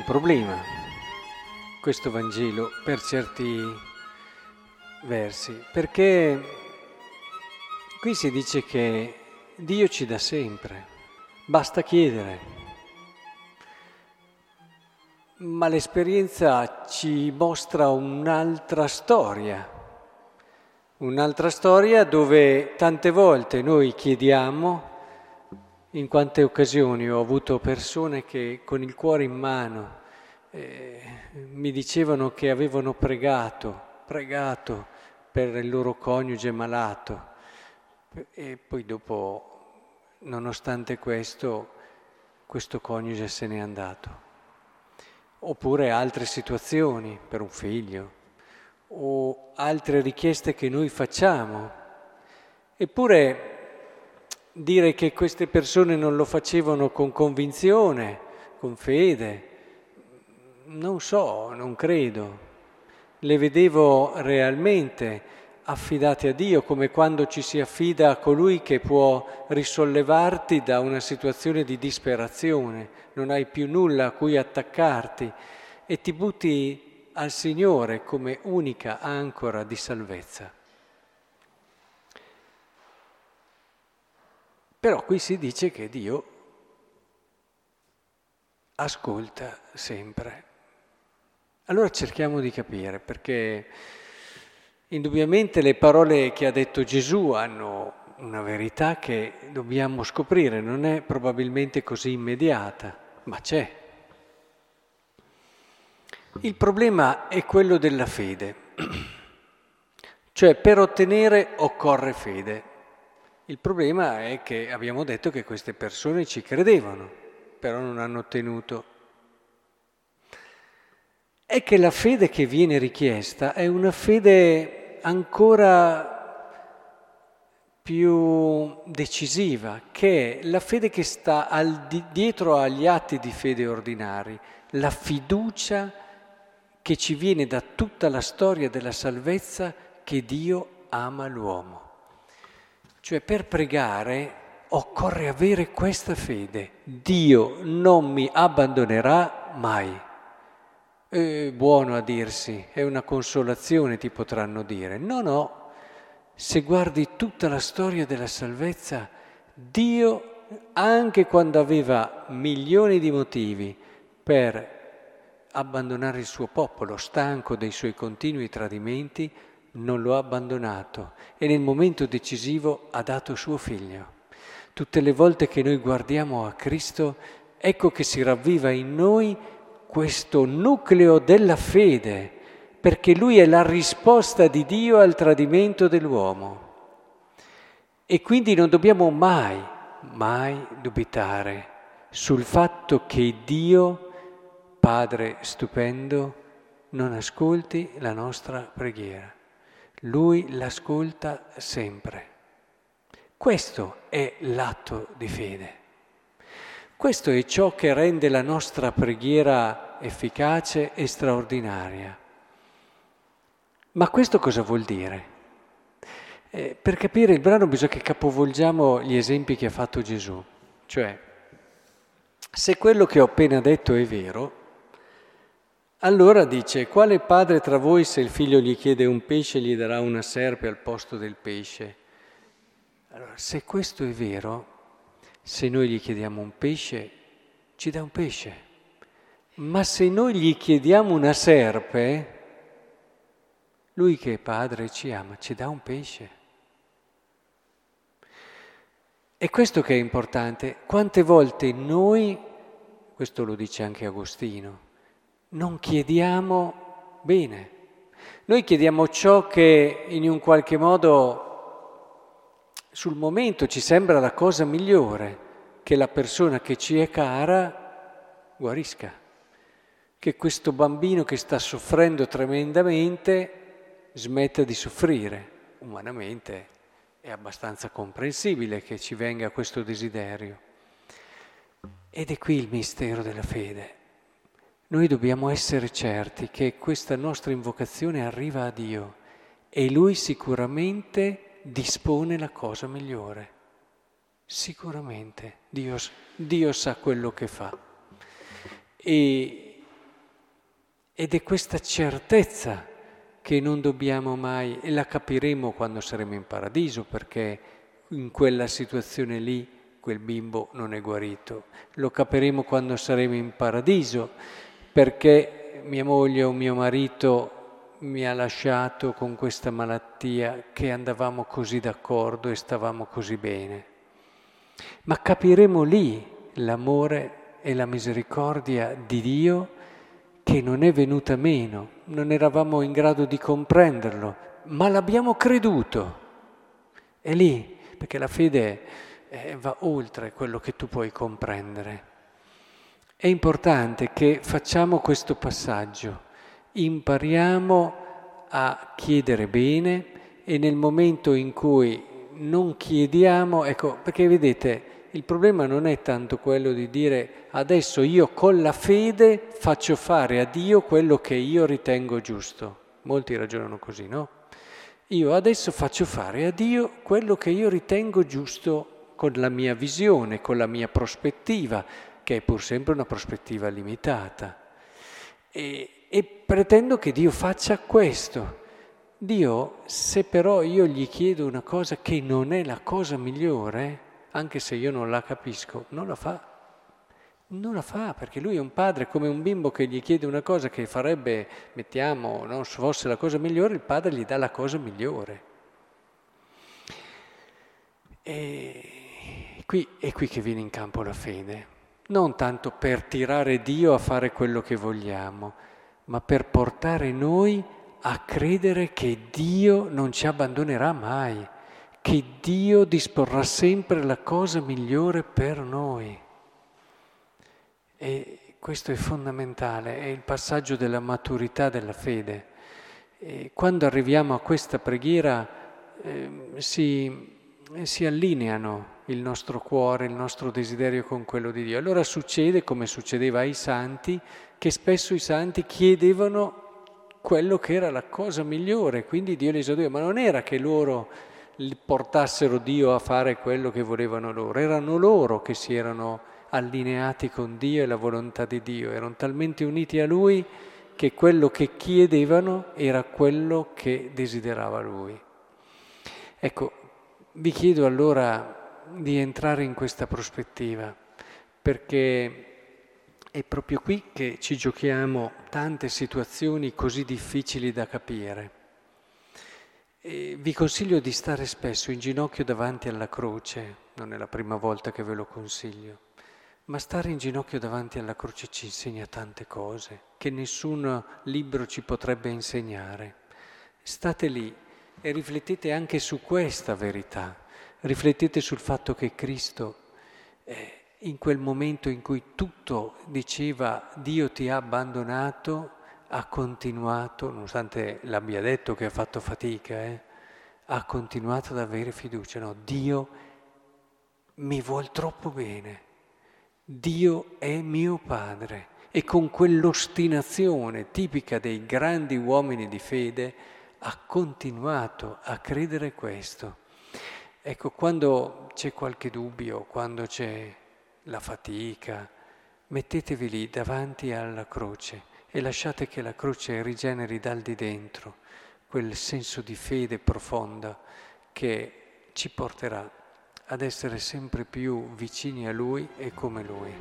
un problema questo Vangelo per certi versi, perché qui si dice che Dio ci dà sempre, basta chiedere. Ma l'esperienza ci mostra un'altra storia, un'altra storia dove tante volte noi chiediamo, in quante occasioni ho avuto persone che con il cuore in mano eh, mi dicevano che avevano pregato, pregato per il loro coniuge malato e poi dopo, nonostante questo, questo coniuge se n'è andato oppure altre situazioni per un figlio o altre richieste che noi facciamo. Eppure dire che queste persone non lo facevano con convinzione, con fede, non so, non credo. Le vedevo realmente affidate a Dio, come quando ci si affida a colui che può risollevarti da una situazione di disperazione, non hai più nulla a cui attaccarti e ti butti al Signore come unica ancora di salvezza. Però qui si dice che Dio ascolta sempre. Allora cerchiamo di capire perché Indubbiamente le parole che ha detto Gesù hanno una verità che dobbiamo scoprire, non è probabilmente così immediata, ma c'è. Il problema è quello della fede, cioè per ottenere occorre fede. Il problema è che abbiamo detto che queste persone ci credevano, però non hanno ottenuto. È che la fede che viene richiesta è una fede ancora più decisiva, che è la fede che sta di, dietro agli atti di fede ordinari, la fiducia che ci viene da tutta la storia della salvezza che Dio ama l'uomo. Cioè per pregare occorre avere questa fede. Dio non mi abbandonerà mai. È buono a dirsi, è una consolazione, ti potranno dire. No, no, se guardi tutta la storia della salvezza, Dio, anche quando aveva milioni di motivi per abbandonare il suo popolo, stanco dei suoi continui tradimenti, non lo ha abbandonato e nel momento decisivo ha dato suo figlio. Tutte le volte che noi guardiamo a Cristo, ecco che si ravviva in noi questo nucleo della fede, perché lui è la risposta di Dio al tradimento dell'uomo. E quindi non dobbiamo mai, mai dubitare sul fatto che Dio, Padre stupendo, non ascolti la nostra preghiera. Lui l'ascolta sempre. Questo è l'atto di fede. Questo è ciò che rende la nostra preghiera efficace e straordinaria. Ma questo cosa vuol dire? Eh, per capire il brano bisogna che capovolgiamo gli esempi che ha fatto Gesù. Cioè, se quello che ho appena detto è vero, allora dice, quale padre tra voi se il figlio gli chiede un pesce gli darà una serpe al posto del pesce? Allora, se questo è vero, se noi gli chiediamo un pesce, ci dà un pesce. Ma se noi gli chiediamo una serpe, lui che è padre ci ama, ci dà un pesce. E questo che è importante, quante volte noi, questo lo dice anche Agostino, non chiediamo bene. Noi chiediamo ciò che in un qualche modo sul momento ci sembra la cosa migliore che la persona che ci è cara guarisca, che questo bambino che sta soffrendo tremendamente smetta di soffrire. Umanamente è abbastanza comprensibile che ci venga questo desiderio. Ed è qui il mistero della fede. Noi dobbiamo essere certi che questa nostra invocazione arriva a Dio e Lui sicuramente dispone la cosa migliore. Sicuramente Dio, Dio sa quello che fa. E Ed è questa certezza che non dobbiamo mai, e la capiremo quando saremo in paradiso, perché in quella situazione lì quel bimbo non è guarito. Lo capiremo quando saremo in paradiso, perché mia moglie o mio marito mi ha lasciato con questa malattia che andavamo così d'accordo e stavamo così bene. Ma capiremo lì l'amore e la misericordia di Dio che non è venuta meno, non eravamo in grado di comprenderlo, ma l'abbiamo creduto. È lì, perché la fede eh, va oltre quello che tu puoi comprendere. È importante che facciamo questo passaggio, impariamo a chiedere bene e nel momento in cui non chiediamo, ecco, perché vedete, il problema non è tanto quello di dire adesso io con la fede faccio fare a Dio quello che io ritengo giusto. Molti ragionano così, no? Io adesso faccio fare a Dio quello che io ritengo giusto con la mia visione, con la mia prospettiva, che è pur sempre una prospettiva limitata. E, e pretendo che Dio faccia questo. Dio, se però io gli chiedo una cosa che non è la cosa migliore, anche se io non la capisco, non la fa. Non la fa perché lui è un padre come un bimbo che gli chiede una cosa che farebbe, mettiamo, non fosse la cosa migliore, il padre gli dà la cosa migliore. E qui, è qui che viene in campo la fede, non tanto per tirare Dio a fare quello che vogliamo, ma per portare noi a credere che Dio non ci abbandonerà mai che Dio disporrà sempre la cosa migliore per noi. E questo è fondamentale, è il passaggio della maturità della fede. E quando arriviamo a questa preghiera eh, si, si allineano il nostro cuore, il nostro desiderio con quello di Dio. Allora succede, come succedeva ai santi, che spesso i santi chiedevano quello che era la cosa migliore, quindi Dio li esaudeva, ma non era che loro portassero Dio a fare quello che volevano loro, erano loro che si erano allineati con Dio e la volontà di Dio, erano talmente uniti a Lui che quello che chiedevano era quello che desiderava Lui. Ecco, vi chiedo allora di entrare in questa prospettiva, perché è proprio qui che ci giochiamo tante situazioni così difficili da capire. E vi consiglio di stare spesso in ginocchio davanti alla croce, non è la prima volta che ve lo consiglio, ma stare in ginocchio davanti alla croce ci insegna tante cose che nessun libro ci potrebbe insegnare. State lì e riflettete anche su questa verità, riflettete sul fatto che Cristo eh, in quel momento in cui tutto diceva Dio ti ha abbandonato, ha continuato, nonostante l'abbia detto che ha fatto fatica, eh, ha continuato ad avere fiducia. No, Dio mi vuol troppo bene, Dio è mio padre e con quell'ostinazione tipica dei grandi uomini di fede ha continuato a credere questo. Ecco, quando c'è qualche dubbio, quando c'è la fatica, mettetevi lì davanti alla croce e lasciate che la croce rigeneri dal di dentro quel senso di fede profonda che ci porterà ad essere sempre più vicini a Lui e come Lui.